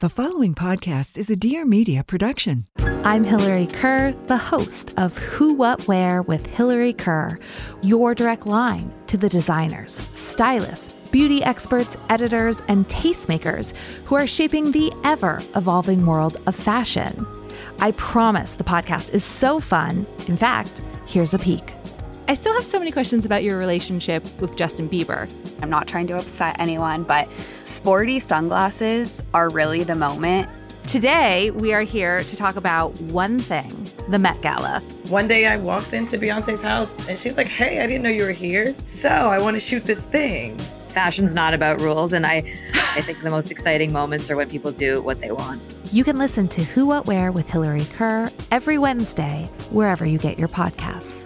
The following podcast is a Dear Media production. I'm Hillary Kerr, the host of Who, What, Wear with Hillary Kerr, your direct line to the designers, stylists, beauty experts, editors, and tastemakers who are shaping the ever evolving world of fashion. I promise the podcast is so fun. In fact, here's a peek. I still have so many questions about your relationship with Justin Bieber. I'm not trying to upset anyone, but sporty sunglasses are really the moment. Today, we are here to talk about one thing the Met Gala. One day I walked into Beyonce's house and she's like, Hey, I didn't know you were here. So I want to shoot this thing. Fashion's not about rules. And I, I think the most exciting moments are when people do what they want. You can listen to Who, What, Wear with Hillary Kerr every Wednesday, wherever you get your podcasts.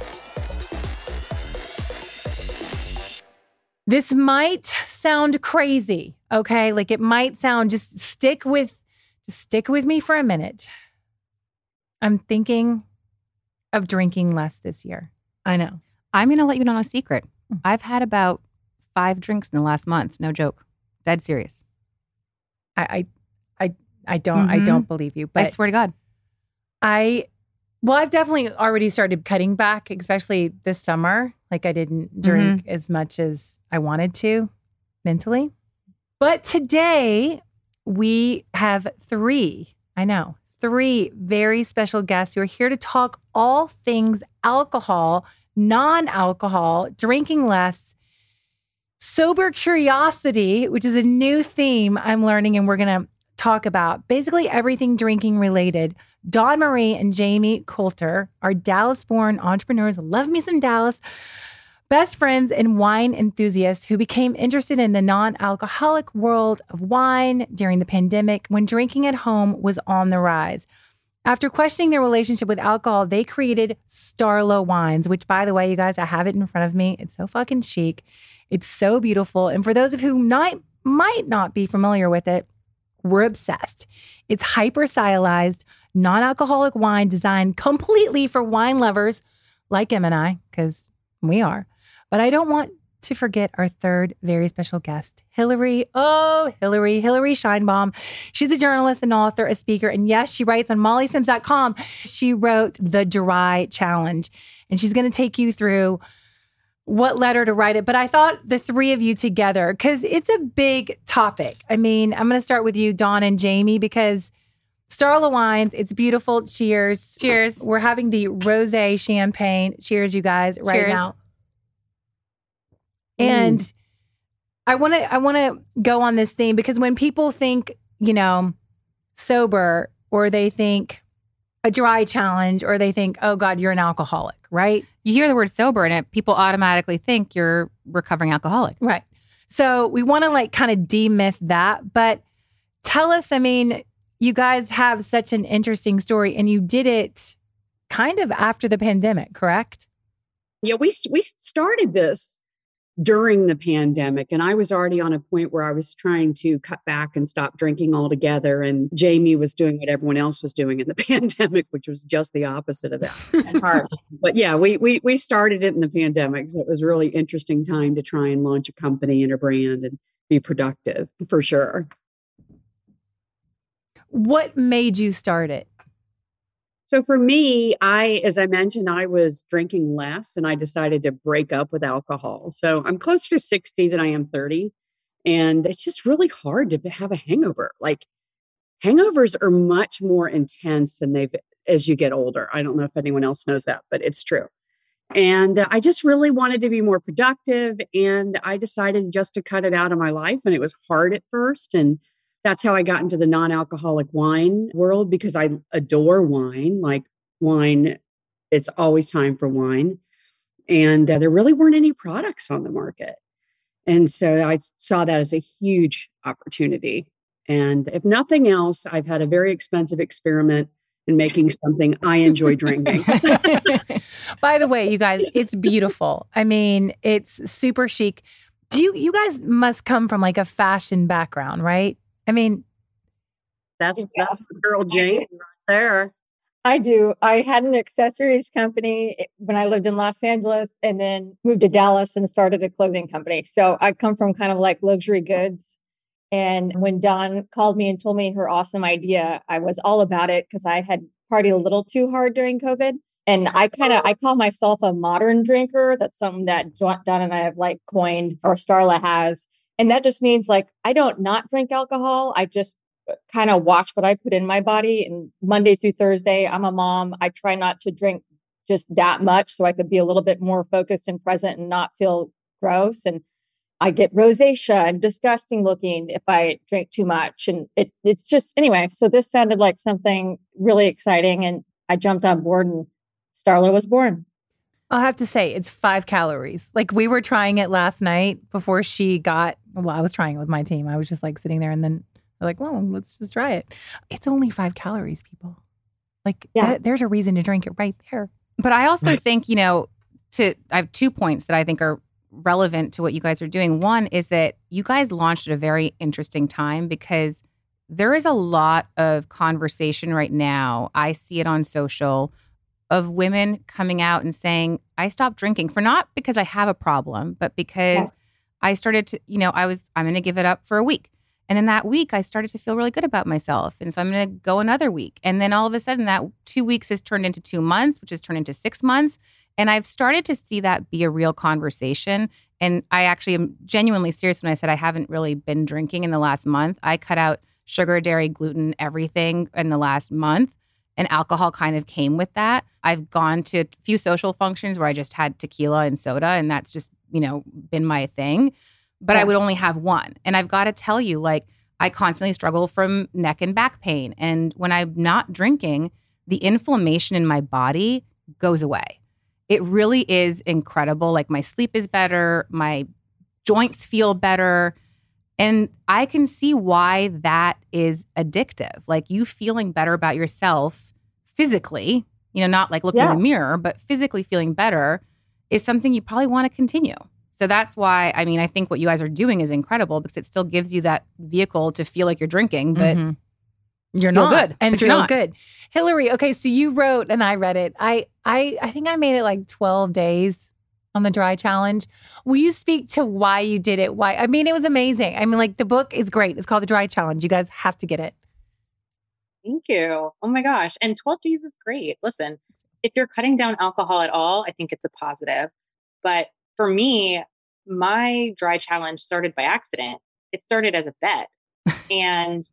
This might sound crazy, okay? Like it might sound just stick with just stick with me for a minute. I'm thinking of drinking less this year. I know. I'm going to let you know a secret. Mm. I've had about 5 drinks in the last month, no joke. Dead serious. I I I, I don't mm-hmm. I don't believe you, but I swear to god. I well, I've definitely already started cutting back, especially this summer. Like I didn't drink mm-hmm. as much as I wanted to mentally. But today we have three, I know, three very special guests who are here to talk all things alcohol, non alcohol, drinking less, sober curiosity, which is a new theme I'm learning and we're going to talk about. Basically, everything drinking related. Dawn Maire and Jamie Coulter are Dallas born entrepreneurs. Love me some Dallas best friends and wine enthusiasts who became interested in the non alcoholic world of wine during the pandemic when drinking at home was on the rise. After questioning their relationship with alcohol, they created Starla Wines, which, by the way, you guys, I have it in front of me. It's so fucking chic. It's so beautiful. And for those of who might, might not be familiar with it, we're obsessed. It's hyper stylized, non alcoholic wine designed completely for wine lovers like Em and I, because we are. But I don't want to forget our third very special guest, Hilary. Oh, Hilary, Hilary Sheinbaum. She's a journalist, an author, a speaker, and yes, she writes on mollysims.com. She wrote The Dry Challenge, and she's going to take you through what letter to write it. But I thought the three of you together, because it's a big topic. I mean, I'm going to start with you, Dawn and Jamie, because Starla Wines, it's beautiful. Cheers. Cheers. We're having the rose champagne. Cheers, you guys, right Cheers. now. And mm. I want to I want to go on this theme because when people think, you know, sober or they think a dry challenge or they think, "Oh god, you're an alcoholic," right? You hear the word sober and it, people automatically think you're recovering alcoholic. Right. So, we want to like kind of demyth that, but tell us, I mean, you guys have such an interesting story and you did it kind of after the pandemic, correct? Yeah, we we started this during the pandemic. And I was already on a point where I was trying to cut back and stop drinking altogether. And Jamie was doing what everyone else was doing in the pandemic, which was just the opposite of that. but yeah, we, we we started it in the pandemic. So it was really interesting time to try and launch a company and a brand and be productive for sure. What made you start it? So for me, I, as I mentioned, I was drinking less and I decided to break up with alcohol. So I'm closer to 60 than I am 30. And it's just really hard to have a hangover. Like hangovers are much more intense than they've as you get older. I don't know if anyone else knows that, but it's true. And I just really wanted to be more productive. And I decided just to cut it out of my life. And it was hard at first. And that's how I got into the non alcoholic wine world because I adore wine. Like wine, it's always time for wine. And uh, there really weren't any products on the market. And so I saw that as a huge opportunity. And if nothing else, I've had a very expensive experiment in making something I enjoy drinking. By the way, you guys, it's beautiful. I mean, it's super chic. Do you you guys must come from like a fashion background, right? I mean, that's that's girl Jane right there. I do. I had an accessories company eh, when I lived in Los Angeles and then moved to Dallas and started a clothing company. So I come from kind of like luxury goods. And when Dawn called me and told me her awesome idea, I was all about it because I had partied a little too hard during COVID. And I kind of I call myself a modern drinker. That's something that Dawn and I have like coined or Starla has. And that just means like I don't not drink alcohol. I just uh, kind of watch what I put in my body. And Monday through Thursday, I'm a mom. I try not to drink just that much so I could be a little bit more focused and present and not feel gross. And I get rosacea and disgusting looking if I drink too much. And it, it's just, anyway, so this sounded like something really exciting. And I jumped on board and Starla was born. I'll have to say it's five calories. Like we were trying it last night before she got. Well, I was trying it with my team. I was just like sitting there, and then like, "Well, let's just try it." It's only five calories, people. Like, yeah. Th- there's a reason to drink it right there. But I also think you know, to I have two points that I think are relevant to what you guys are doing. One is that you guys launched at a very interesting time because there is a lot of conversation right now. I see it on social of women coming out and saying, I stopped drinking for not because I have a problem, but because yeah. I started to, you know, I was, I'm going to give it up for a week. And then that week, I started to feel really good about myself. And so I'm going to go another week. And then all of a sudden, that two weeks has turned into two months, which has turned into six months. And I've started to see that be a real conversation. And I actually am genuinely serious when I said I haven't really been drinking in the last month. I cut out sugar, dairy, gluten, everything in the last month and alcohol kind of came with that. I've gone to a few social functions where I just had tequila and soda, and that's just, you know, been my thing. But yeah. I would only have one. And I've got to tell you, like, I constantly struggle from neck and back pain. And when I'm not drinking, the inflammation in my body goes away. It really is incredible. Like, my sleep is better, my joints feel better. And I can see why that is addictive. Like you feeling better about yourself physically, you know, not like looking yeah. in the mirror, but physically feeling better is something you probably want to continue. So that's why, I mean, I think what you guys are doing is incredible because it still gives you that vehicle to feel like you're drinking, but mm-hmm. you're not good And you're not. good. Hilary, okay, so you wrote and I read it. I I I think I made it like 12 days on the dry challenge. Will you speak to why you did it? Why? I mean, it was amazing. I mean, like the book is great. It's called The Dry Challenge. You guys have to get it. Thank you. Oh my gosh. And 12 days is great. Listen, if you're cutting down alcohol at all, I think it's a positive. But for me, my dry challenge started by accident. It started as a bet. and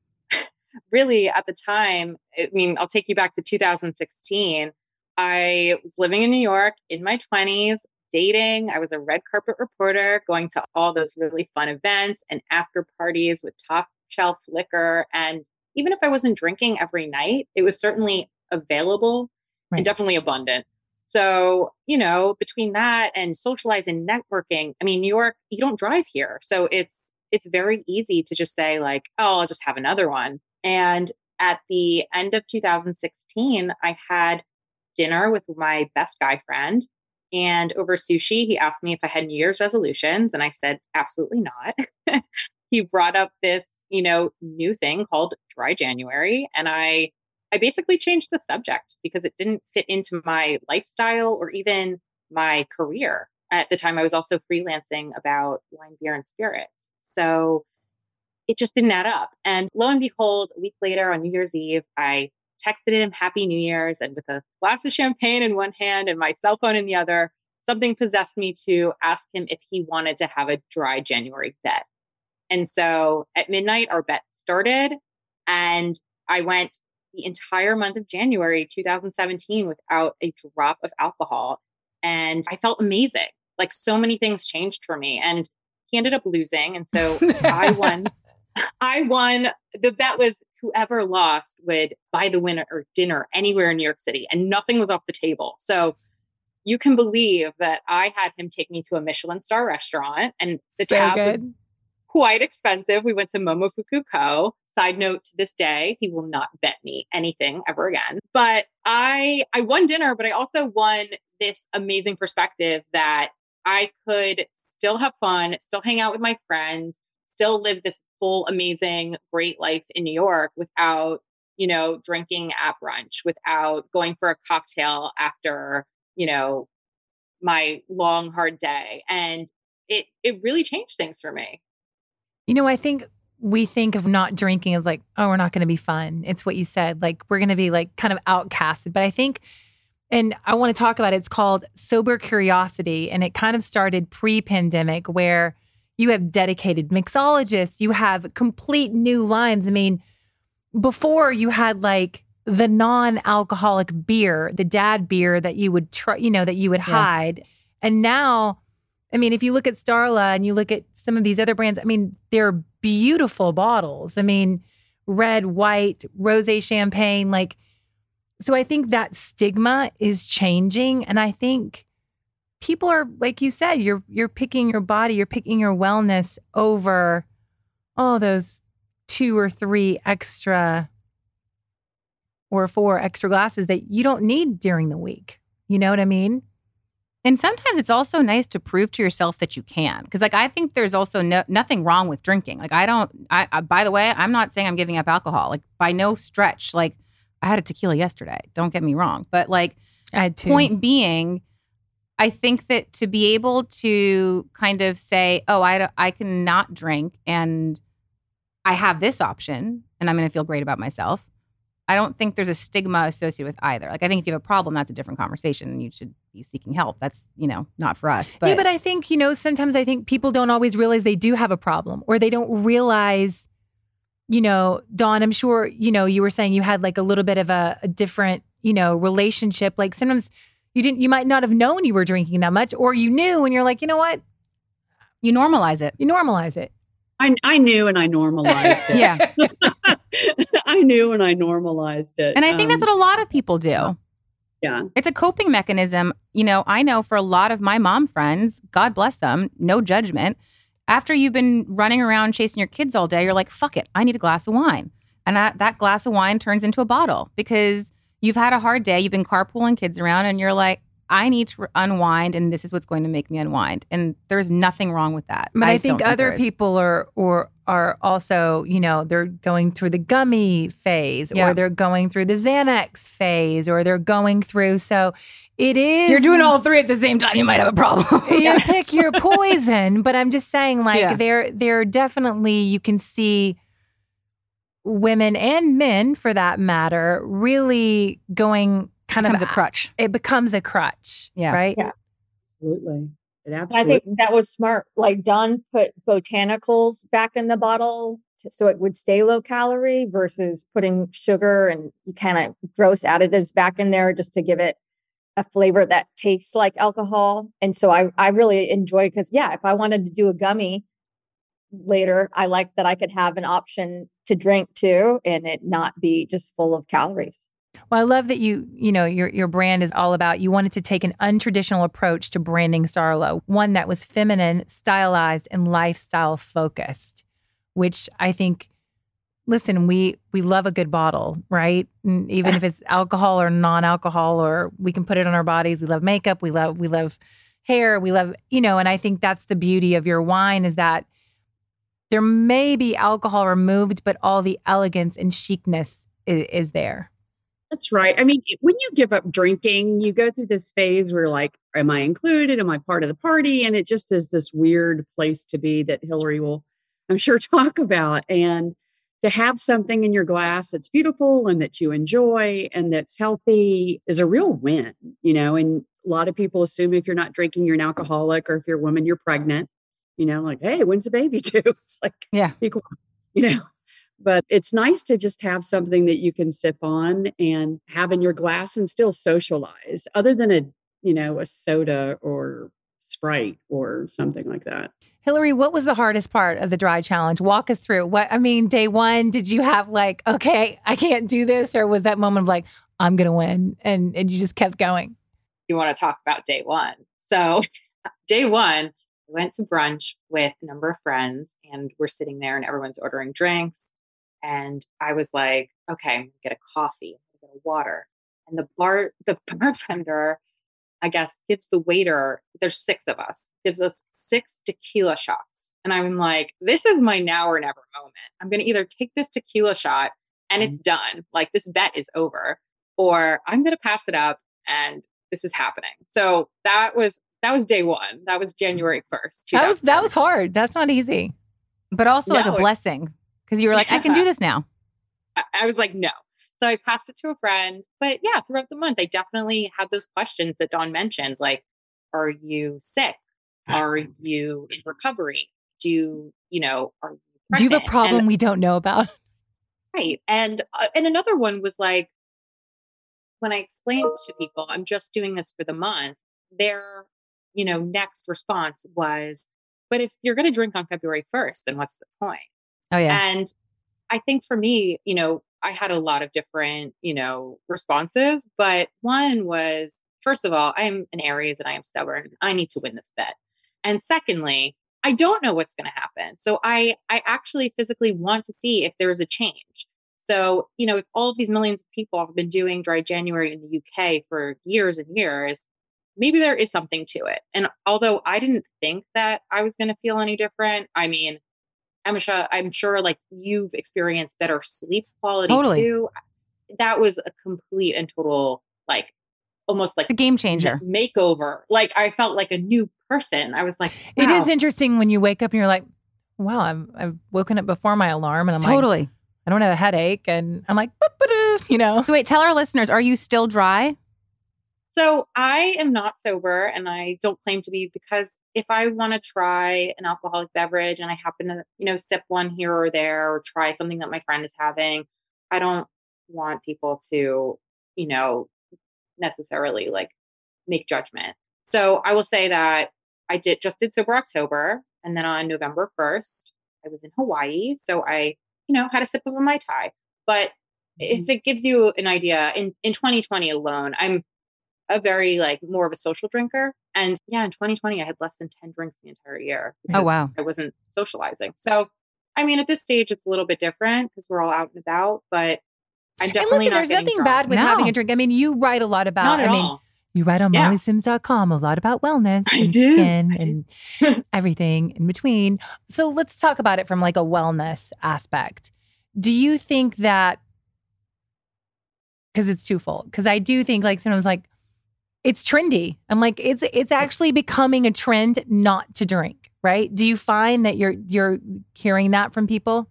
really, at the time, I mean, I'll take you back to 2016. I was living in New York in my 20s dating. I was a red carpet reporter going to all those really fun events and after parties with top shelf liquor. And even if I wasn't drinking every night, it was certainly available right. and definitely abundant. So, you know, between that and socializing, networking, I mean, New York, you don't drive here. So it's it's very easy to just say like, oh, I'll just have another one. And at the end of 2016, I had dinner with my best guy friend And over sushi, he asked me if I had New Year's resolutions. And I said, absolutely not. he brought up this, you know, new thing called dry January. And I, I basically changed the subject because it didn't fit into my lifestyle or even my career. At the time, I was also freelancing about wine, beer, and spirits. So it just didn't add up. And lo and behold, a week later on New Year's Eve, I texted him Happy New Year's. And with a glass of champagne in one hand and my cell phone in the other, something possessed me to ask him if he wanted to have a dry January bet. And so at midnight, our bet started. And I went the entire month of January 2017 without a drop of alcohol. And I felt amazing. Like so many things changed for me. And he ended up losing. And so I won. I won. The bet was whoever lost would buy the winner or dinner anywhere in New York City, and nothing was off the table. So you can believe that I had him take me to a Michelin star restaurant, and the so tab good. was quite expensive. We went to Momofuku Ko. Side note to this day, he will not bet me anything ever again. But I I won dinner, but I also won this amazing perspective that I could still have fun, still hang out with my friends, still live this full, amazing, great life in New York without, you know, drinking at brunch, without going for a cocktail after, you know, my long, hard day. And it it really changed things for me. You know, I think we think of not drinking as like, oh, we're not going to be fun. It's what you said. Like, we're going to be like kind of outcasted. But I think, and I want to talk about it, it's called Sober Curiosity. And it kind of started pre pandemic where you have dedicated mixologists, you have complete new lines. I mean, before you had like the non-alcoholic beer, the dad beer that you would try, you know, that you would yeah. hide. And now, I mean, if you look at Starla and you look at some of these other brands, I mean, they're beautiful bottles. I mean, red, white, rosé champagne, like so I think that stigma is changing and I think people are like you said you're you're picking your body you're picking your wellness over all those two or three extra or four extra glasses that you don't need during the week. You know what i mean? And sometimes it's also nice to prove to yourself that you can because like i think there's also no, nothing wrong with drinking. Like i don't I, I by the way i'm not saying i'm giving up alcohol. Like by no stretch like i had a tequila yesterday don't get me wrong. But like I had two. point being I think that to be able to kind of say, oh, I, I can not drink and I have this option and I'm going to feel great about myself. I don't think there's a stigma associated with either. Like I think if you have a problem, that's a different conversation and you should be seeking help. That's, you know, not for us. But Yeah, but I think, you know, sometimes I think people don't always realize they do have a problem or they don't realize you know, Dawn, I'm sure, you know, you were saying you had like a little bit of a, a different, you know, relationship. Like sometimes you didn't you might not have known you were drinking that much or you knew and you're like you know what? You normalize it. You normalize it. I, I knew and i normalized it. Yeah. I knew and i normalized it. And i think um, that's what a lot of people do. Yeah. It's a coping mechanism. You know i know for a lot of my mom friends god bless them no judgment after you've been running around chasing your kids all day you're like fuck it i need a glass of wine. And that, that glass of wine turns into a bottle because you've had a hard day, you've been carpooling kids around, and you're like, I need to unwind, and this is what's going to make me unwind. And there's nothing wrong with that. But I, I think other think people are or are also, you know, they're going through the gummy phase, yeah. or they're going through the Xanax phase, or they're going through. So it is. You're doing all three at the same time. You might have a problem. you pick your poison. But I'm just saying, like, yeah. they're they're definitely you can see women and men for that matter really going kind becomes of a crutch. It becomes a crutch. Yeah. Right. Yeah. Absolutely. It absolutely. I think that was smart. Like Dawn put botanicals back in the bottle to, so it would stay low calorie versus putting sugar and kind of gross additives back in there just to give it a flavor that tastes like alcohol. And so I, I really enjoy because yeah, if I wanted to do a gummy later, I like that I could have an option to drink too and it not be just full of calories. Well, I love that you, you know, your your brand is all about you wanted to take an untraditional approach to branding Starla, one that was feminine, stylized, and lifestyle focused, which I think listen, we we love a good bottle, right? Even if it's alcohol or non-alcohol, or we can put it on our bodies. We love makeup. We love we love hair. We love you know, and I think that's the beauty of your wine is that there may be alcohol removed, but all the elegance and chicness is, is there. That's right. I mean, when you give up drinking, you go through this phase where, like, am I included? Am I part of the party? And it just is this weird place to be that Hilary will, I'm sure, talk about. And to have something in your glass that's beautiful and that you enjoy and that's healthy is a real win, you know. And a lot of people assume if you're not drinking, you're an alcoholic, or if you're a woman, you're pregnant, you know, like, hey, when's the baby due? It's like, yeah, be quiet, you know? But it's nice to just have something that you can sip on and have in your glass and still socialize other than a you know a soda or sprite or something like that. Hilary what was the hardest part of the dry challenge? Walk us through what i mean day one did you have like okay i can't do this or was that moment of like i'm gonna win and and you just kept going? You want to talk about day one. So day one I went to brunch with a number of friends and we're sitting there and everyone's ordering drinks and I was like, okay, I'm gonna get a coffee, I'm gonna get a water. And the bar, the bartender, I guess, gives the waiter, there's six of us, gives us six tequila shots. And I'm like, this is my now or never moment. I'm gonna either take this tequila shot and it's mm-hmm. done, like this bet is over, or I'm gonna pass it up and this is happening. So that was that was day one. That was January 1st. That was that was hard. That's not easy. But also no, like a blessing because you were like, I can do this now. I was like, no. So I passed it to a friend. But yeah, throughout the month, I definitely had those questions that Dawn mentioned like, are you sick? Are you in recovery? Do you know, are you Do you have a problem and, we don't know about? Right. And uh, and another one was like when I explained to people, I'm just doing this for the month, their, you know, next response was, but if you're going to drink on February 1st, then what's the point? Oh, yeah. And I think for me, you know, I had a lot of different, you know, responses, but one was first of all, I'm an Aries and I am stubborn. I need to win this bet. And secondly, I don't know what's going to happen. So I I actually physically want to see if there is a change. So, you know, if all of these millions of people have been doing dry January in the UK for years and years, maybe there is something to it. And although I didn't think that I was going to feel any different, I mean, Emisha, I'm sure like you've experienced better sleep quality totally. too. That was a complete and total like almost like a game changer makeover. Like I felt like a new person. I was like, wow. it is interesting when you wake up and you're like, wow, I'm I've woken up before my alarm and I'm like totally. Like, I don't have a headache and I'm like, you know. So wait, tell our listeners, are you still dry? So I am not sober and I don't claim to be because if I want to try an alcoholic beverage and I happen to, you know, sip one here or there or try something that my friend is having, I don't want people to, you know, necessarily like make judgment. So I will say that I did just did sober October and then on November 1st, I was in Hawaii. So I, you know, had a sip of a Mai Tai. But if mm-hmm. it gives you an idea, in, in 2020 alone, I'm a very like more of a social drinker. And yeah, in 2020, I had less than 10 drinks the entire year. Oh, wow. I wasn't socializing. So, I mean, at this stage, it's a little bit different because we're all out and about, but I'm definitely listen, not. There's nothing drunk. bad with no. having a drink. I mean, you write a lot about, not at I mean, all. you write on Yeah. mollysims.com a lot about wellness I and do. skin I do. and everything in between. So let's talk about it from like a wellness aspect. Do you think that because it's twofold? Because I do think like sometimes like it's trendy. I'm like it's it's actually becoming a trend not to drink, right? Do you find that you're you're hearing that from people?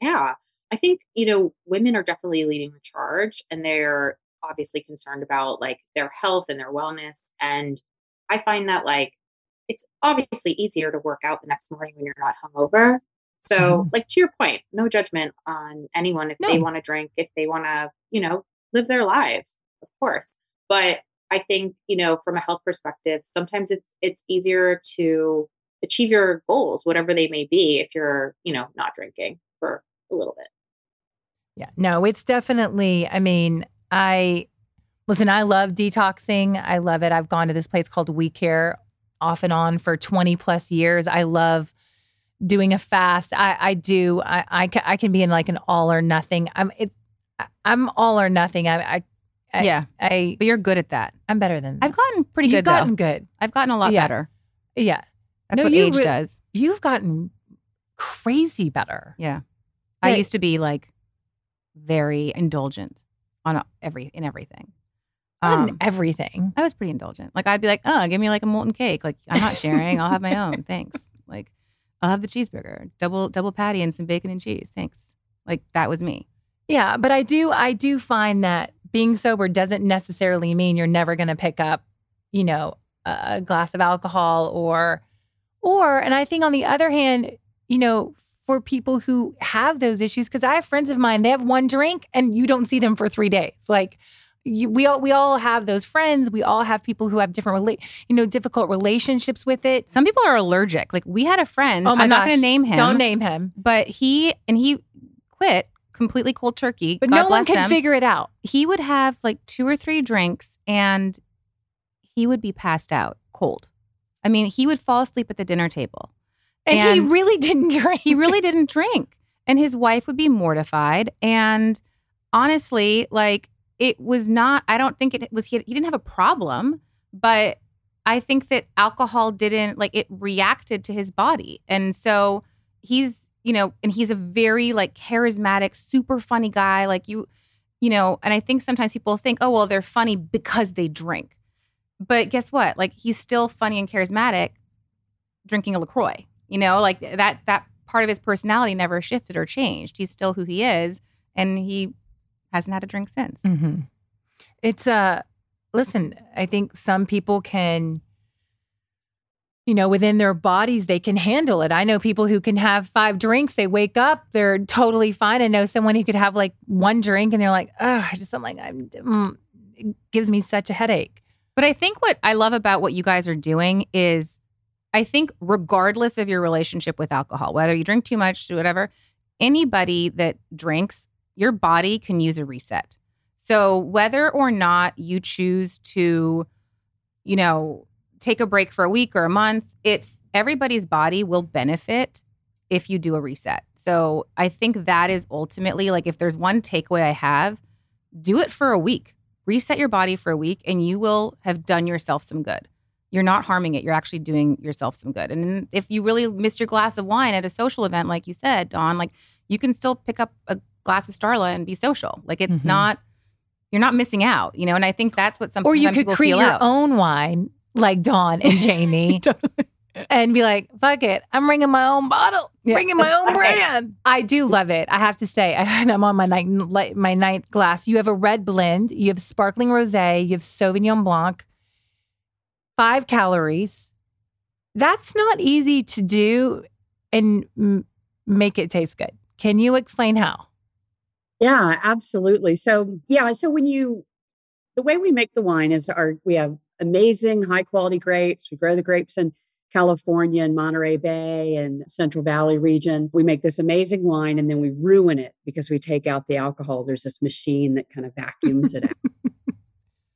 Yeah. I think, you know, women are definitely leading the charge and they're obviously concerned about like their health and their wellness. And I find that like it's obviously easier to work out the next morning when you're not hungover. So, Mhm. like to your point, no judgment on anyone if they want to drink, if they want to, you know, live their lives, of course. But I think, you know, from a health perspective, sometimes it's it's easier to achieve your goals, whatever they may be, if you're, you know, not drinking for a little bit. Yeah. No, it's definitely, I mean, I listen, I love detoxing. I love it. I've gone to this place called We Care off and on for 20 plus years. I love doing a fast. I, I do. I, I, I can be in like an all or nothing. I'm it. I'm all or nothing. I, I, I yeah. I. But you're good at that. I'm better than. That. I've gotten pretty good. You've gotten though. good. I've gotten a lot Yeah. better. Yeah. That's No, what age re- does. You've gotten crazy better. Yeah. I used to be like very indulgent on a- every in everything. On Um, everything. I was pretty indulgent. Like I'd be like, "Oh, give me like a molten cake. Like I'm not sharing. I'll have my own. Thanks." Like I'll have the cheeseburger, double double patty and some bacon and cheese. Thanks. Like that was me. Yeah, but I do I do find that being sober doesn't necessarily mean you're never going to pick up, you know, a glass of alcohol or or and I think on the other hand, you know, for people who have those issues cuz I have friends of mine, they have one drink and you don't see them for 3 days. Like you, we all we all have those friends. We all have people who have different, rela- you know, difficult relationships with it. Some people are allergic. Like we had a friend. Oh my I'm not going to name him. Don't name him. But he and he quit completely cold turkey. But God no one can him. figure it out. He would have like two or three drinks and he would be passed out cold. I mean, he would fall asleep at the dinner table. And, he really didn't drink. He really didn't drink. And his wife would be mortified. And honestly, like it was not, I don't think it was, he, he didn't have a problem, but I think that alcohol didn't, like it reacted to his body. And so he's, you know, and he's a very like charismatic, super funny guy. Like you, you know, and I think sometimes people think, oh, well, they're funny because they drink. But guess what? Like he's still funny and charismatic drinking a LaCroix. You know, like that that part of his personality never shifted or changed. He's still who he is, and he hasn't had a drink since. Mm-hmm. It's uh listen, I think some people can you know, within their bodies, they can handle it. I know people who can have five drinks, they wake up, they're totally fine. I know someone who could have like one drink and they're like, oh, I just, I'm like, I'm, mm, it gives me such a headache. But I think what I love about what you guys are doing is I think regardless of your relationship with alcohol, whether you drink too much, do whatever, anybody that drinks, your body can use a reset. So whether or not you choose to, you know, take a break for a week or a month, it's everybody's body will benefit if you do a reset. So I think that is ultimately like if there's one takeaway I have, do it for a week. Reset your body for a week and you will have done yourself some good. You're not harming it. You're actually doing yourself some good. And if you really missed your glass of wine at a social event, like you said, Dawn, like you can still pick up a glass of Starla and be social. Like it's Mhm. not, you're not missing out, you know? And I think that's what some Or you could create your out. own wine like Dawn and Jamie and be like, fuck it, I'm bringing my own bottle, Yeah, bringing my own right. brand. I do love it. I have to say, I'm on my ninth, my ninth glass. You have a red blend, you have sparkling rosé, you have Sauvignon Blanc, five calories. That's not easy to do and m- make it taste good. Can you explain how? Yeah, absolutely. So, yeah, so when you, the way we make the wine is our, we have amazing high quality grapes. We grow the grapes in California and Monterey Bay and Central Valley region. We make this amazing wine and then we ruin it because we take out the alcohol. There's this machine that kind of vacuums it out.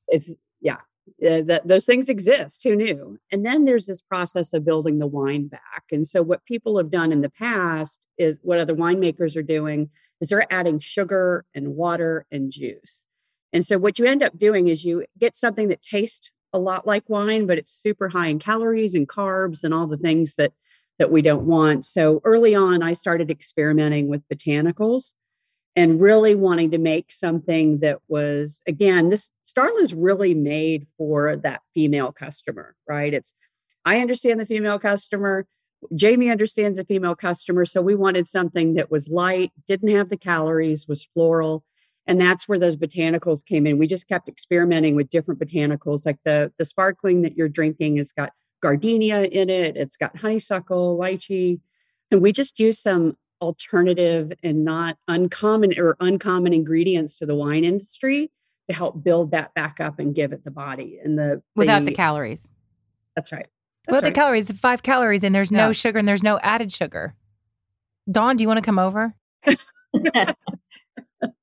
It's, yeah, uh, th- those things exist. Who knew? And then there's this process of building the wine back. And so, what people have done in the past is what other winemakers are doing is they're adding sugar and water and juice. And so, what you end up doing is you get something that tastes a lot like wine, but it's super high in calories and carbs and all the things that that we don't want. So early on, I started experimenting with botanicals and really wanting to make something that was again this starla is really made for that female customer right? It's i understand the female customer. Jamie understands the female customer. So we wanted something that was light didn't have the calories was floral and that's where those botanicals came in we just kept experimenting with different botanicals like the the sparkling that you're drinking has got gardenia in it it's got honeysuckle lychee and we just used some alternative and not uncommon or uncommon ingredients to the wine industry to help build that back up and give it the body and the without the calories. That's right. Well, That's the right. calories, five calories, and there's no sugar and there's no added sugar. Dawn, do you want to come over?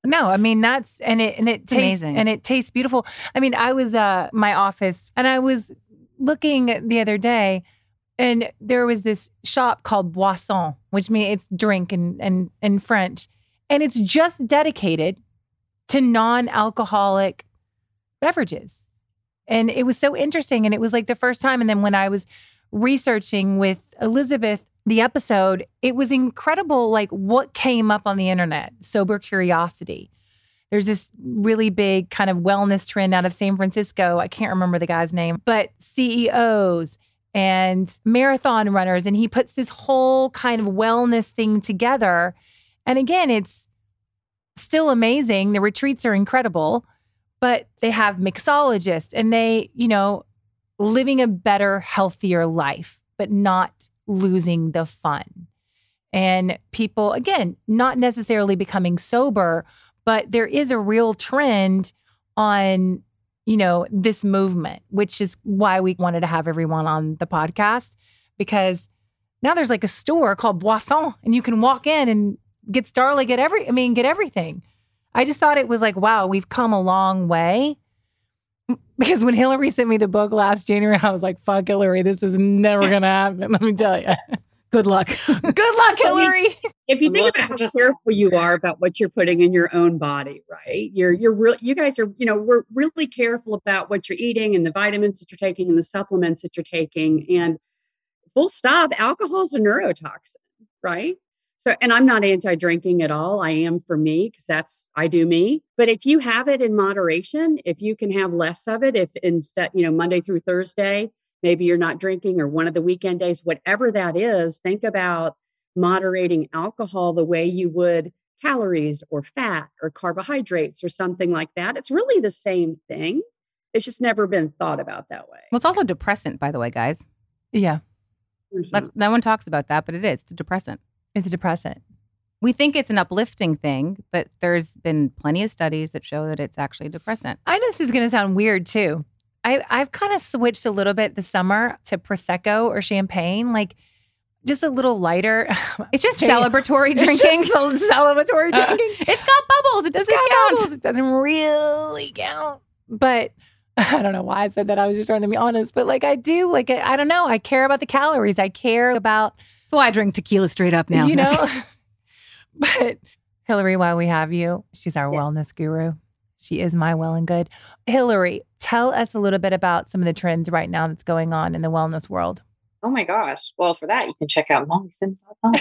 no, I mean that's and it and it tastes amazing. and it tastes beautiful. I mean, I was uh my office and I was looking the other day and there was this shop called Boisson, which means it's drink in, in, in French. And it's just dedicated to non alcoholic beverages. And it was so interesting. And it was like the first time. And then when I was researching with Elizabeth the episode, it was incredible like what came up on the internet, sober curiosity. There's this really big kind of wellness trend out of San Francisco. I can't remember the guy's name, but CEOs and marathon runners. And he puts this whole kind of wellness thing together. And again, it's still amazing. The retreats are incredible, but they have mixologists and they, you know, living a better, healthier life, but not losing the fun. And people, again, not necessarily becoming sober, but there is a real trend on, you know, this movement, which is why we wanted to have everyone on the podcast because now there's like a store called Boisson and you can walk in and get Starla, get every, I mean, get everything. I just thought it was like, wow, we've come a long way. Because when Hilary sent me the book last January, I was like, fuck Hilary, this is never going to happen. Let me tell you. Good luck. Good luck, Hilary. If you think about how careful you are about what you're putting in your own body, right? You're you're real. You guys are, you know, we're really careful about what you're eating and the vitamins that you're taking and the supplements that you're taking. And full stop, alcohol is a neurotoxin, right? So, and I'm not anti drinking at all. I am for me because that's, I do me. But if you have it in moderation, if you can have less of it, if instead, you know, Monday through Thursday, maybe you're not drinking or one of the weekend days, whatever that is, think about moderating alcohol the way you would calories or fat or carbohydrates or something like that. It's really the same thing. It's just never been thought about that way. Well, it's also depressant, by the way, guys. Yeah. That's, no one talks about that, but it is. It's a depressant. It's a depressant. We think it's an uplifting thing, but there's been plenty of studies that show that it's actually a depressant. I know this is going to sound weird too. I, I've kind of switched a little bit this summer to Prosecco or champagne, like just a little lighter. It's just celebratory drinking. It's just celebratory uh, drinking. it's got bubbles. It doesn't count. Bubbles. It doesn't really count. But I don't know why I said that. I was just trying to be honest. But like I do, like I, I don't know. I care about the calories. I care about so I drink tequila straight up now. You know? but Hilary, while we have you, she's our yeah. wellness guru. She is my well and good. Hilary, tell us a little bit about some of the trends right now that's going on in the wellness world. Oh my gosh. Well, for that, you can check out mollysims.com.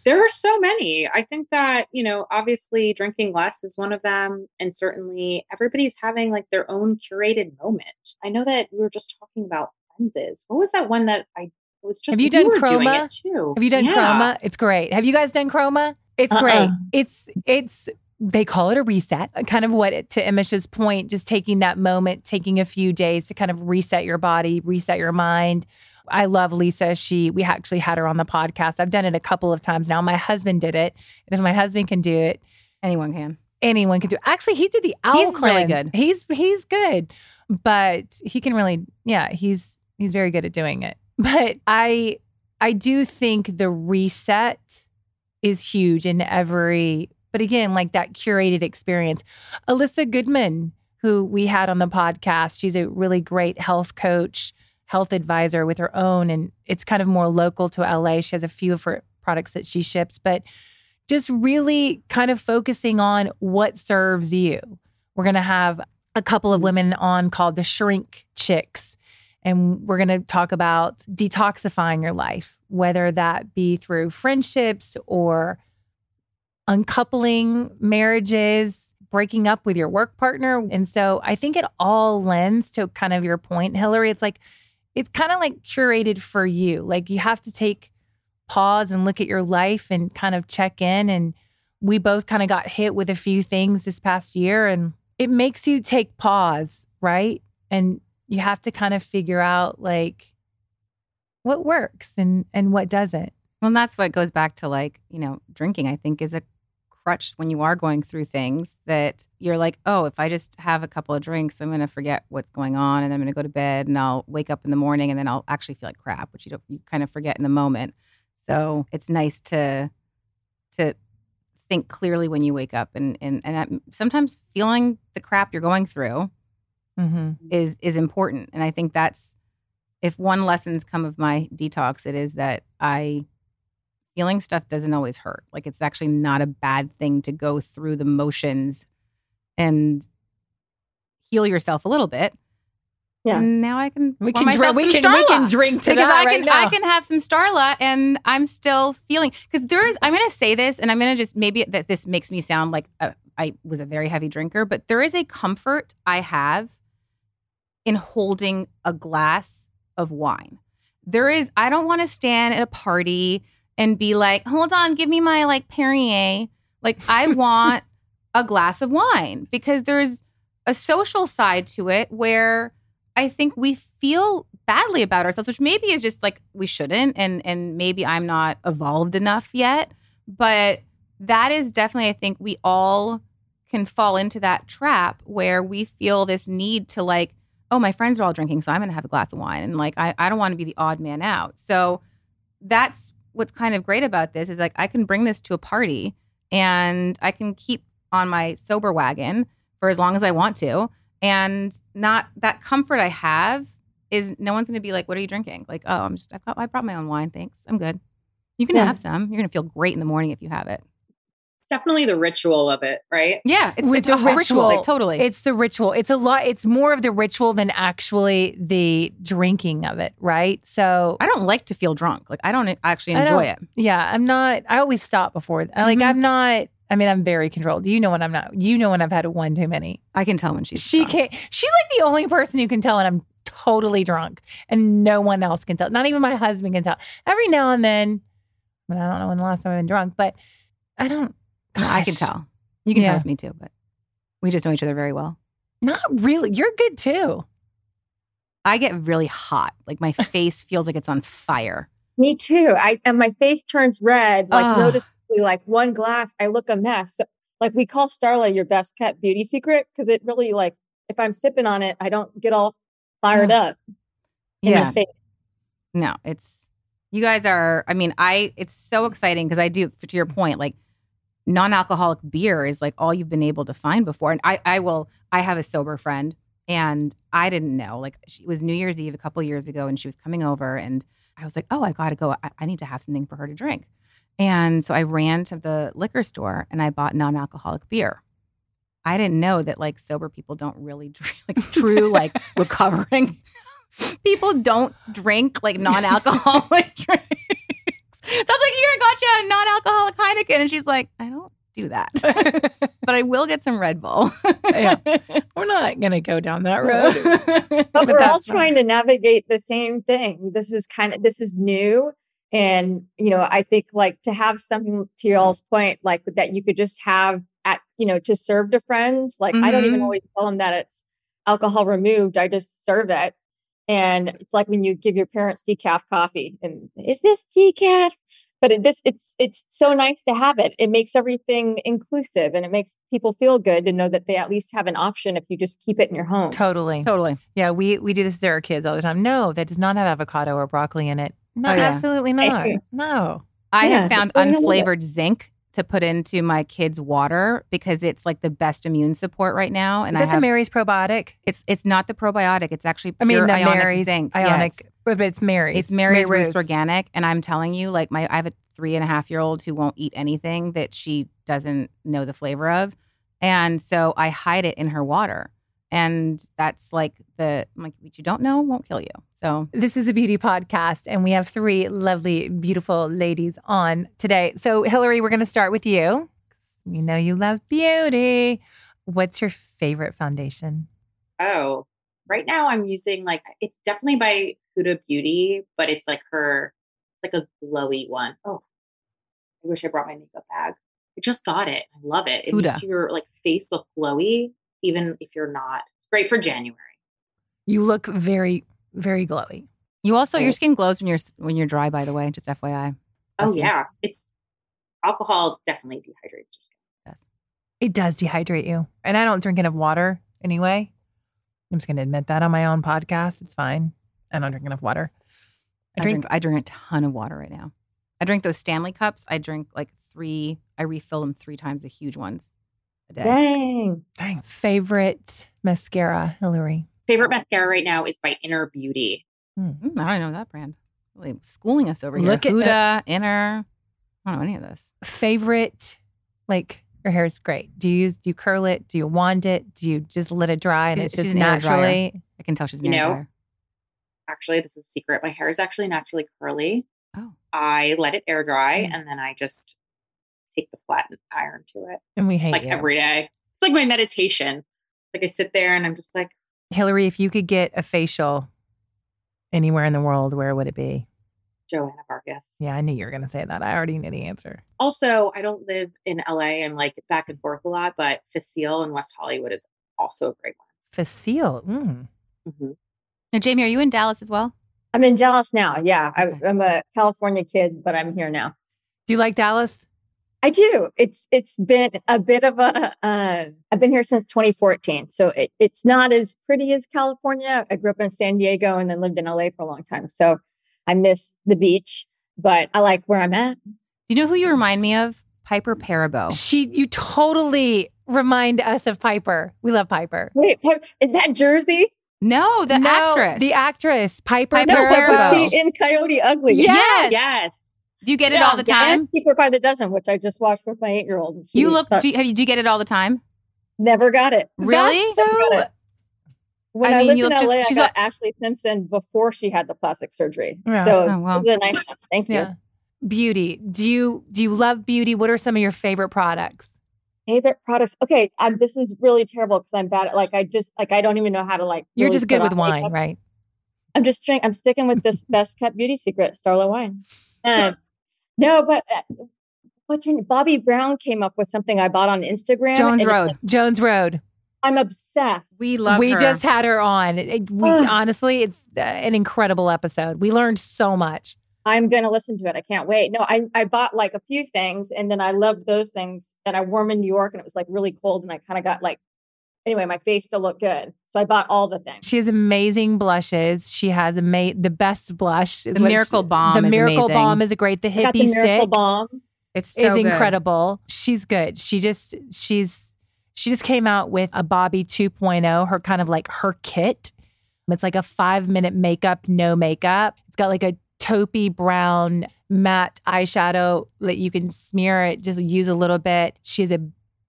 there are so many. I think that, you know, obviously drinking less is one of them. And certainly everybody's having like their own curated moment. I know that we were just talking about lenses. What was that one that I was just Have you done Kroma? too. Have you done yeah. Kroma? It's great. Have you guys done Kroma? It's uh-uh. great. It's it's they call it a reset. Uh, kind of what it, to Emish's point, just taking that moment, taking a few days to kind of reset your body, reset your mind. I love Lisa. She we actually had her on the podcast. I've done it a couple of times now. My husband did it. And if my husband can do it, anyone can. Anyone can do it. Actually, he did the owl He's cleanse. really good. He's he's good. But he can really yeah, he's he's very good at doing it. But I I do think the reset is huge in every but again, like that curated experience. Elissa Goodman, who we had on the podcast, she's a really great health coach, health advisor with her own, and it's kind of more local to LA. She has a few of her products that she ships, but just really kind of focusing on what serves you. We're going to have a couple of women on called the Shrink Chicks and we're going to talk about detoxifying your life, whether that be through friendships or uncoupling marriages, breaking up with your work partner. And so I think it all lends to kind of your point, Hilary. It's like, it's kind of like curated for you. Like you have to take pause and look at your life and kind of check in. And we both kind of got hit with a few things this past year, and it makes you take pause, right? And you have to kind of figure out like what works and and what doesn't. Well, and that's what goes back to like, you know, drinking, I think is a crutch when you are going through things that you're like, oh, if I just have a couple of drinks, I'm going to forget what's going on and I'm going to go to bed and I'll wake up in the morning and then I'll actually feel like crap, which you don't, you kind of forget in the moment. So it's nice to, to think clearly when you wake up and, and, and sometimes feeling the crap you're going through mm-hmm. is is important and i think that's if one lesson's come of my detox, it is that I feeling stuff doesn't always hurt. Like it's actually not a bad thing to go through the motions and heal yourself a little bit. Yeah. And now I can We can drink- we can- we can drink to because that I right can I can have some Starla and I'm still feeling because there's I'm going to say this and I'm going to just maybe that this makes me sound like a, I was a very heavy drinker, but there is a comfort I have in holding a glass of wine. There is I don't want to stand at a party and be like, "Hold on, give me my like Perrier." Like I want a glass of wine because there's a social side to it where I think we feel badly about ourselves, which maybe is just like we shouldn't, and and maybe I'm not evolved enough yet. But that is definitely, I think, we all can fall into that trap where we feel this need to like, oh, my friends are all drinking, so I'm gonna have a glass of wine, and like I, I don't want to be the odd man out. So that's what's kind of great about this is like I can bring this to a party and I can keep on my sober wagon for as long as I want to. And not that comfort I have is no one's gonna be like, What are you drinking? Like, oh, I'm just I've got I brought my own wine, thanks. I'm good. You can Yeah. have some. You're gonna feel great in the morning if you have it. It's definitely the ritual of it, right? Yeah, it's, with it's the a whole ritual, like, totally. It's the ritual. It's a lot. It's more of the ritual than actually the drinking of it, right? So I don't like to feel drunk. Like I don't actually enjoy don't- it. Yeah, I'm not. I always stop before. I Like. Mm-hmm. I'm not. I mean, I'm very controlled. You know when I'm not. You know when I've had one too many. I can tell when she's She can't. She's like the only person who can tell when I'm totally drunk, and no one else can tell. Not even my husband can tell. Every now and then, but I don't know when the last time I've been drunk, but I don't. No, I can tell. You can Yeah. tell with me too, but we just know each other very well. Not really. You're good too. I get really hot. Like my face feels like it's on fire. Me too. I and my face turns red, like Ugh. noticeably, like one glass, I look a mess. So, like we call Starla your best kept beauty secret because it really like if I'm sipping on it, I don't get all fired up in Yeah. the face. No, it's you guys are. I mean, I. It's so exciting because I do. To your point, like non-alcoholic beer is like all you've been able to find before. And I, I will. I have a sober friend, and I didn't know. Like she it was New Year's Eve a couple years ago, and she was coming over, and I was like, oh, I got to go. I, I need to have something for her to drink. And so I ran to the liquor store and I bought non-alcoholic beer. I didn't know that like sober people don't really drink, like true like recovering people don't drink like non-alcoholic drinks. So I was like, here, I got you a non-alcoholic Heineken. And she's like, I don't do that. but I will get some Red Bull. yeah. We're not gonna go down that road. But, we're all that's fine. trying to navigate the same thing. This is kind of this is new. And you know, I think like to have something to y'all's point, like that you could just have at, you know, to serve to friends. Like I don't even Mhm. always tell them that it's alcohol removed. I just serve it. And it's like when you give your parents decaf coffee and is this decaf? But it, this it's it's so nice to have it. It makes everything inclusive and it makes people feel good to know that they at least have an option if you just keep it in your home. Totally. Totally. Yeah, we we do this to our kids all the time. No, that does not have avocado or broccoli in it. No, Oh, yeah. absolutely not. No. I Yeah, have found I know that. unflavored zinc to put into my kids' water because it's like the best immune support right now. And Is I that have, the Mary's probiotic? it's it's not the probiotic. It's actually I mean, the ionic Mary's zinc. Ionic, it's- but it's Mary's. It's Mary's MaryRuth's Organic, and I'm telling you, like my I have a three and a half year old who won't eat anything that she doesn't know the flavor of, and so I hide it in her water, and that's like the I'm like what you don't know won't kill you. So This is a beauty podcast, and we have three lovely, beautiful ladies on today. So, Hilary, we're going to start with you. We know you love beauty. What's your favorite foundation? Oh, right now I'm using like it's definitely by Huda Beauty, but it's like her, it's like a glowy one. Oh, I wish I brought my makeup bag. I just got it. I love it. It makes Huda. your like face look glowy, even if you're not. It's great for January. You look very, very glowy. you also your skin glows when you're when you're dry. By the way, just FYI. Oh Bless you. yeah, it's alcohol definitely dehydrates your skin. Yes. It does dehydrate you. And I don't drink enough water anyway. I'm just going to admit that on my own podcast. It's fine. I don't drink enough water. I drink I drink a ton of water right now. I drink those Stanley cups. I drink like three. I refill them three times, the huge ones a day. Dang. Dang. Favorite mascara, Hilary. Favorite mascara right now is by Inner Beauty. Mm, I don't know that brand. Really schooling us over here. Look at Huda, that. Inner. I don't know any of this. Favorite, like your hair is great. Do you use? Do you curl it? Do you wand it? Do you just let it dry and She's- it's just an naturally? I can tell she's an You know, dryer. actually, this is a secret. My hair is actually naturally curly. Oh. I let it air dry Mm. and then I just take the flat iron to it And we hate like you. every day. It's like my meditation. Like I sit there and I'm just like, Hilary, if you could get a facial anywhere in the world, where would it be? Joanna Vargas. Yeah, I knew you were going to say that. I already knew the answer. Also, I don't live in LA. I'm like back and forth a lot, but Facile in West Hollywood is also a great one. Facile. Mm. Now, Jamie, are you in Dallas as well? I'm in Dallas now. Yeah, I, I'm a California kid, but I'm here now. Do you like Dallas? I do. It's it's been a bit of a. Uh, I've been here since 2014, so it, it's not as pretty as California. I grew up in San Diego and then lived in LA for a long time, so I miss the beach, but I like where I'm at. Do you know who you remind me of? Piper Perabo. She, you totally remind us of Piper. We love Piper. Wait, is that Jersey? No, the No, actress. The actress, Piper. Piper No, but was she in Coyote Ugly? Yes. Yes. Do you get it all the time? and Cheaper by the dozen, which I just watched with my eight year old. You look. Do you, have you, do you get it all the time? never got it. Really? That's Never got so, it. When I I, mean, lived you in look just- LA, she's I a- got Ashlee Simpson before she had the plastic surgery. Yeah. So Oh, wow. it was a nice. Thank you. yeah. Beauty. Do you do you love beauty? What are some of your favorite products? Favorite products? Okay, I'm, this is really terrible because I'm bad at like I just like I don't even know how to like. You're really just good with wine, makeup. right? I'm just drink. I'm sticking with this best kept beauty secret, Starla wine. And no, but uh, what's her name? Bobbi Brown came up with something I bought on Instagram. Jones Road. like- Jones Road. I'm obsessed. We love we her. just had her on. It- it- we honestly, it's uh, an incredible episode. We learned so much. I'm gonna listen to it. I can't wait. No, I I bought like a few things, and then I loved those things. And I warm in New York, and it was like really cold, and I kind of got like. Anyway, my face still looked good, so I bought all the things. She has amazing blushes. She has ama- the best blush. The what she- Miracle Balm The is Miracle amazing. Balm is a great. The I got the hippie Miracle stick Balm. It's so is good. incredible. She's good. She just she's she just came out with a Bobby 2.0. Her kind of like her kit. It's like a five minute makeup, no makeup. It's got like a taupey brown matte eyeshadow that you can smear it. Just use a little bit. She has a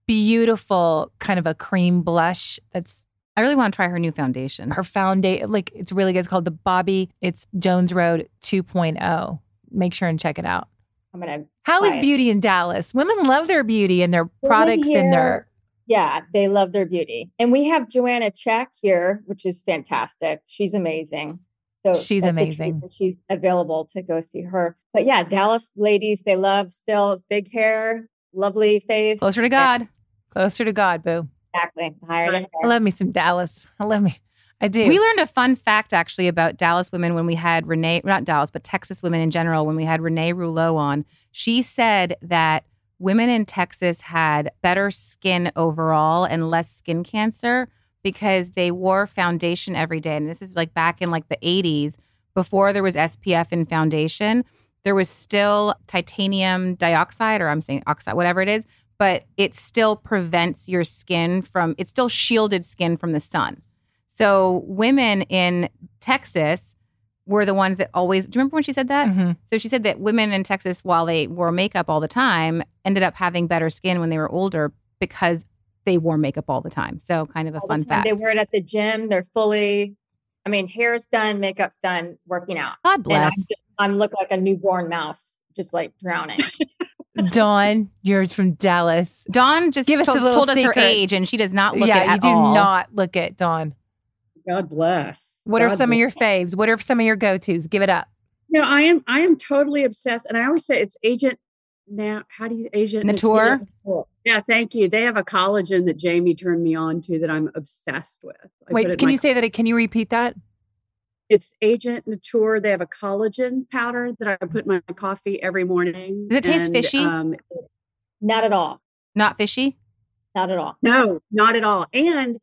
beautiful kind of a cream blush that's I really want to try her new foundation. her foundation like it's really good it's called the bobby it's jones road 2.0 make sure and check it out I'm gonna. how try it. beauty in dallas women love their beauty and their Women products and their Yeah, they love their beauty, and we have Joanna Czech here, which is fantastic. She's amazing. So She's that's a treat amazing. She's available to go see her. But yeah, Dallas ladies, they love still big hair, lovely face. Closer to God. Closer to god boo Exactly. The higher the i love me some dallas i love me i do We learned a fun fact actually about Dallas women when we had Renee, not Dallas, but Texas women in general, when we had Renee Rouleau on. She said that women in Texas had better skin overall and less skin cancer because they wore foundation every day. And this is like back in like the 80s, before there was SPF in foundation, there was still titanium dioxide, or I'm saying oxide, whatever it is, but it still prevents your skin from, it still shielded skin from the sun. So women in Texas were the ones that always. Do you remember when she said that? Mhm. So she said that women in Texas, while they wore makeup all the time, ended up having better skin when they were older because they wore makeup all the time. So kind of a All fun time. fact. They wear it at the gym. They're fully. I mean, hair's done, makeup's done, working out. God And bless. I'm just, I'm look like a newborn mouse, just like drowning. dawn you're from dallas Dawn just Give us a told, little told us her secret. age, and she does not look yeah it you at do all. not look at dawn God bless. what are God some of your faves what are some of your go-to's give it up No, I am. I am totally obsessed, and I always say it's agent. Now, how do you agent Nateur? Yeah, thank you. They have a collagen that Jamie turned me on to that I'm obsessed with. I wait can my you say that can you repeat that It's Agent Nateur. They have a collagen powder that I put in my coffee every morning. Does it taste and, fishy? Um, Not at all. Not fishy. Not at all. no, not at all. And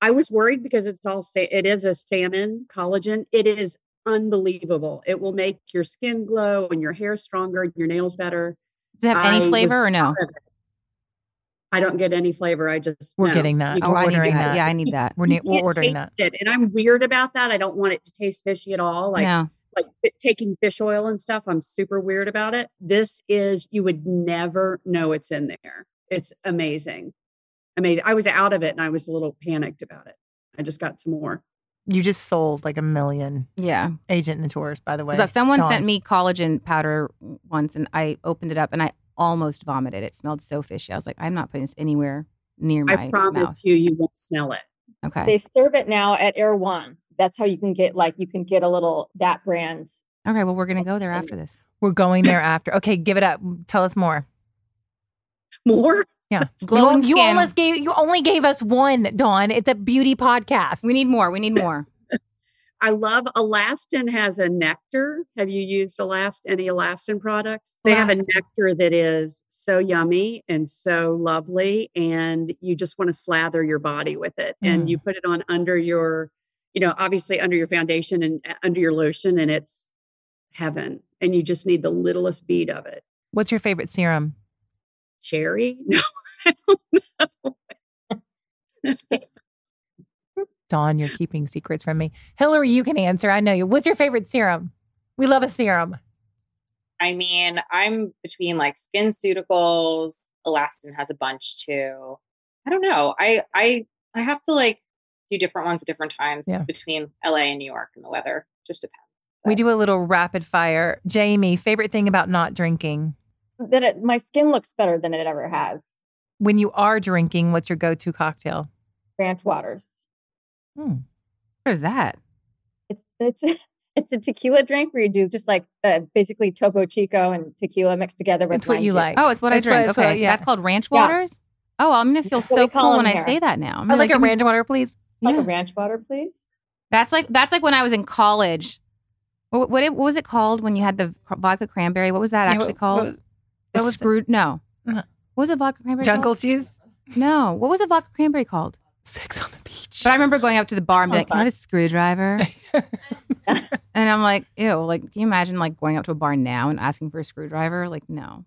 I was worried because it's all sa- it is a salmon collagen. It is unbelievable. It will make your skin glow and your hair stronger and your nails better. Does it have I any was flavor or no? proud of it. I don't get any flavor. I just We're no. getting that. Oh, I need ordering that. that. Yeah, I need that. We're, ne- we're ordering taste that. it. And I'm weird about that. I don't want it to taste fishy at all. Like yeah. like fi- taking fish oil and stuff. I'm super weird about it. This is you would never know it's in there. It's amazing. Amazing. I was out of it and I was a little panicked about it. I just got some more. You just sold like a million Yeah. agent Nateurs, by the way. Because someone Dawn. sent me collagen powder once and I opened it up and I almost vomited. It smelled so fishy. I was like, I'm not putting this anywhere near my I promise mouth. you, you won't smell it. Okay. They serve it now at Erewhon. That's how you can get like you can get a little that brand. Okay. Well, we're going to go there after this. We're going there after. Okay, give it up. Mm, tell us more. More? Yeah. Glowing you, you skin. almost gave you only gave us one, Dawn. It's a beauty podcast. We need more. We need more. I love Alastin has a nectar. Have you used Elast any Alastin products? They have a nectar that is so yummy and so lovely and you just want to slather your body with it and you put it on under your you know, obviously under your foundation and uh, under your lotion and it's heaven and you just need the littlest bead of it. What's your favorite serum? Cherry? No. I don't know. Dawn, you're keeping secrets from me. Hilary, you can answer. I know you. What's your favorite serum? We love a serum. I mean, I'm between like skin SkinCeuticals, Alastin has a bunch too. I don't know. I I I have to like do different ones at different times Yeah. between LA and New York and the weather. Just depends. We do a little rapid fire. Jamie, favorite thing about not drinking? That it, my skin looks better than it ever has. When you are drinking, what's your go-to cocktail? Ranch waters. Hmm. What is that? It's it's it's a tequila drink where you do just like uh, basically Topo Chico and tequila mixed together with. It's what you juice. like. Oh, it's what I That's what- drink. that's what- okay. yeah. That's called ranch Yeah. waters? Oh, I'm going to feel That's so cool them when I say that now. I'm I gonna like a ranch water, please. Like Yeah. a ranch water, please. That's like that's like when I was in college. What what, it, what was it called when you had the vodka cranberry? What was that Yeah, actually what- called? what was- the what was it? screwed? No. Uh-huh. What was a vodka cranberry? Jungle called? juice. No. What was a vodka cranberry called? Sex on the beach. But I remember going up to the bar and be Oh, like, "Can I have a screwdriver?" and I'm like, "Ew!" Like, can you imagine like going up to a bar now and asking for a screwdriver? Like, no.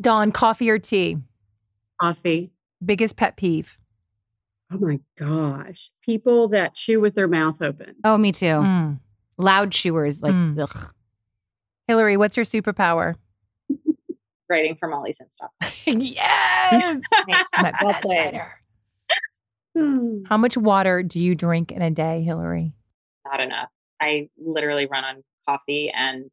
Dawn, coffee or tea? Coffee. Biggest pet peeve. Oh my gosh. People that chew with their mouth open. Oh, me too. Mm. Loud chewers, like, Mm. ugh. Hilary, what's your superpower? Writing for Molly Sims stuff. yes. My Well best played. writer. Hmm. How much water do you drink in a day, Hilary? Not enough. I literally run on coffee and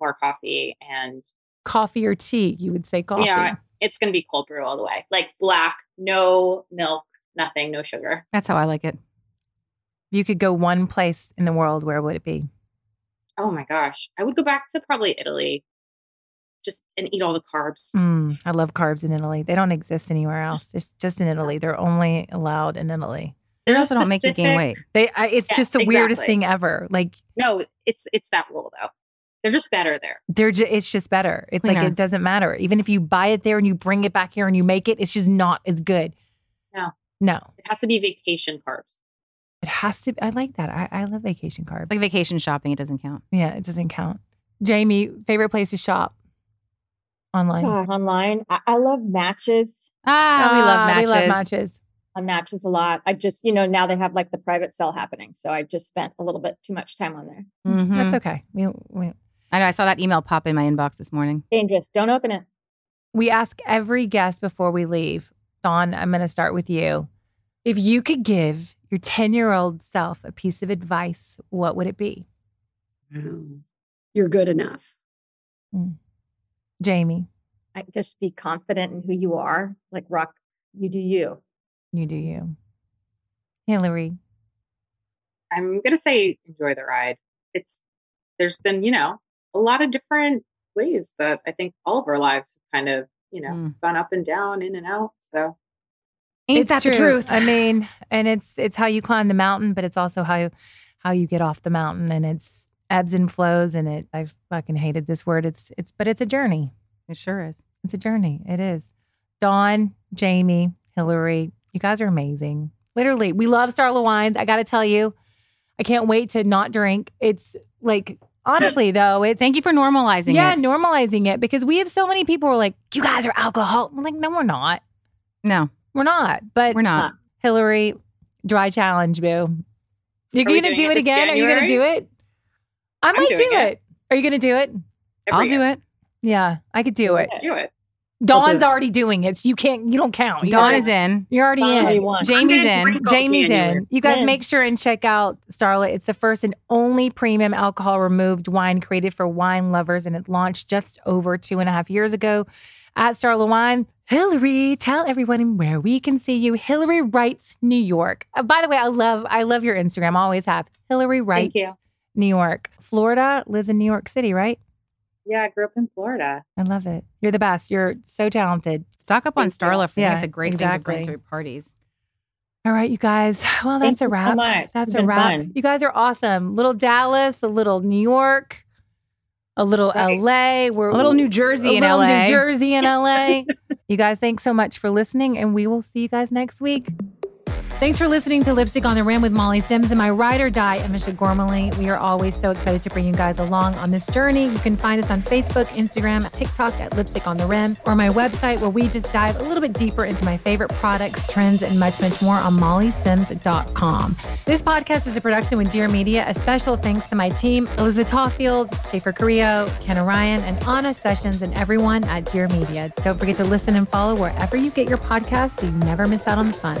more coffee and Coffee or tea? You would say coffee. yeah, it's gonna be cold brew all the way. Like black, no milk, nothing, no sugar. That's how I like it. If you could go one place in the world, where would it be? Oh my gosh. I would go back to probably Italy. Just and eat all the carbs. Mm, I love carbs in Italy. They don't exist anywhere else. It's just in Italy. They're only allowed in Italy. They also don't make you gain weight. They, I, it's Yes, just the weirdest thing ever. Like No, it's it's that rule though. They're just better there. they're, ju- it's just better. It's like it doesn't matter. Even if you buy it there and you bring it back here and you make it, it's just not as good. No. No, It has to be vacation carbs. it has to. Be, I like that. I, I love vacation carbs. Like vacation shopping, it doesn't count. yeah, it doesn't count. Jamie, favorite place to shop online? God, online. I, I love matches. Ah, we love matches. We love matches. On matches a lot. I just, you know, now they have like the private sale happening. So I just spent a little bit too much time on there. Mhm. That's okay. We, we I know. I saw that email pop in my inbox this morning. Dangerous. Don't open it. we ask every guest before we leave. Dawn, I'm going to start with you. If you could give your 10 year old self a piece of advice, what would it be? Wow. You're good enough. Jamie, I just be confident in who you are. Like rock, you do you. you do you. Hilary, I'm gonna say enjoy the ride. It's there's been, you know, a lot of different ways that I think all of our lives have kind of, you know, Mm. gone up and down, in and out. So Ain't it's that the truth? I mean, and it's it's how you climb the mountain, but it's also how you, how you get off the mountain, and it's ebbs and flows. And it, I fucking hated this word. It's it's, but it's a journey. It sure is. It's a journey. It is. Dawn, Jamie, Hilary, you guys are amazing. Literally, we love Starla Wines. I got to tell you, I can't wait to not drink. It's like, honestly, though, it's. Thank you for normalizing it. yeah, it. normalizing it because we have so many people who are like, you guys are alcohol. I'm like, no, we're not. No, we're not. But we're not. Hilary, dry challenge, boo. You're Are going to do it it again? Are you going to do it? I might do it. it. Are you going to do it? Every I'll do it. Yeah, I could do it. Let's do it. Dawn's already doing it. So you can't. You don't count. You're Dawn already- is in. You're already Dawn in. won. Jamie's in. Jamie's January. in. You guys When? make sure and check out Starla. It's the first and only premium alcohol removed wine created for wine lovers, and it launched just over two and a half years ago at Starla Wine. Hilary, tell everyone where we can see you. Hilary Writes New York. Uh, by the way, I love I love your Instagram. Always have Hilary Writes Thank you. New York. Florida lives in New York City, right? Yeah, I grew up in Florida. I love it. You're the best. You're so talented. Stock up on Thank you. Starla for me. Yeah, It's a great thing to bring exactly. to parties. All right, you guys. Well, Thank that's a you so wrap. much. That's It's a been wrap. fun. You guys are awesome. Little Dallas, a little New York, a little Right. LA. We're A little New Jersey a in little LA. New Jersey in LA. you guys, thanks so much for listening, and we will see you guys next week. Thanks for listening to Lipstick on the Rim with Molly Sims and my ride or die, Amisha Gormley. We are always so excited to bring you guys along on this journey. You can find us on Facebook, Instagram, TikTok at Lipstick on the Rim, or my website where we just dive a little bit deeper into my favorite products, trends, and much, much more on mollysims.com. This podcast is a production with Dear Media. A special thanks to my team, Elizabeth Tawfield, Schaefer Carrillo, Ken Ryan, and Anna Sessions, and everyone at Dear Media. Don't forget to listen and follow wherever you get your podcasts so you never miss out on the fun.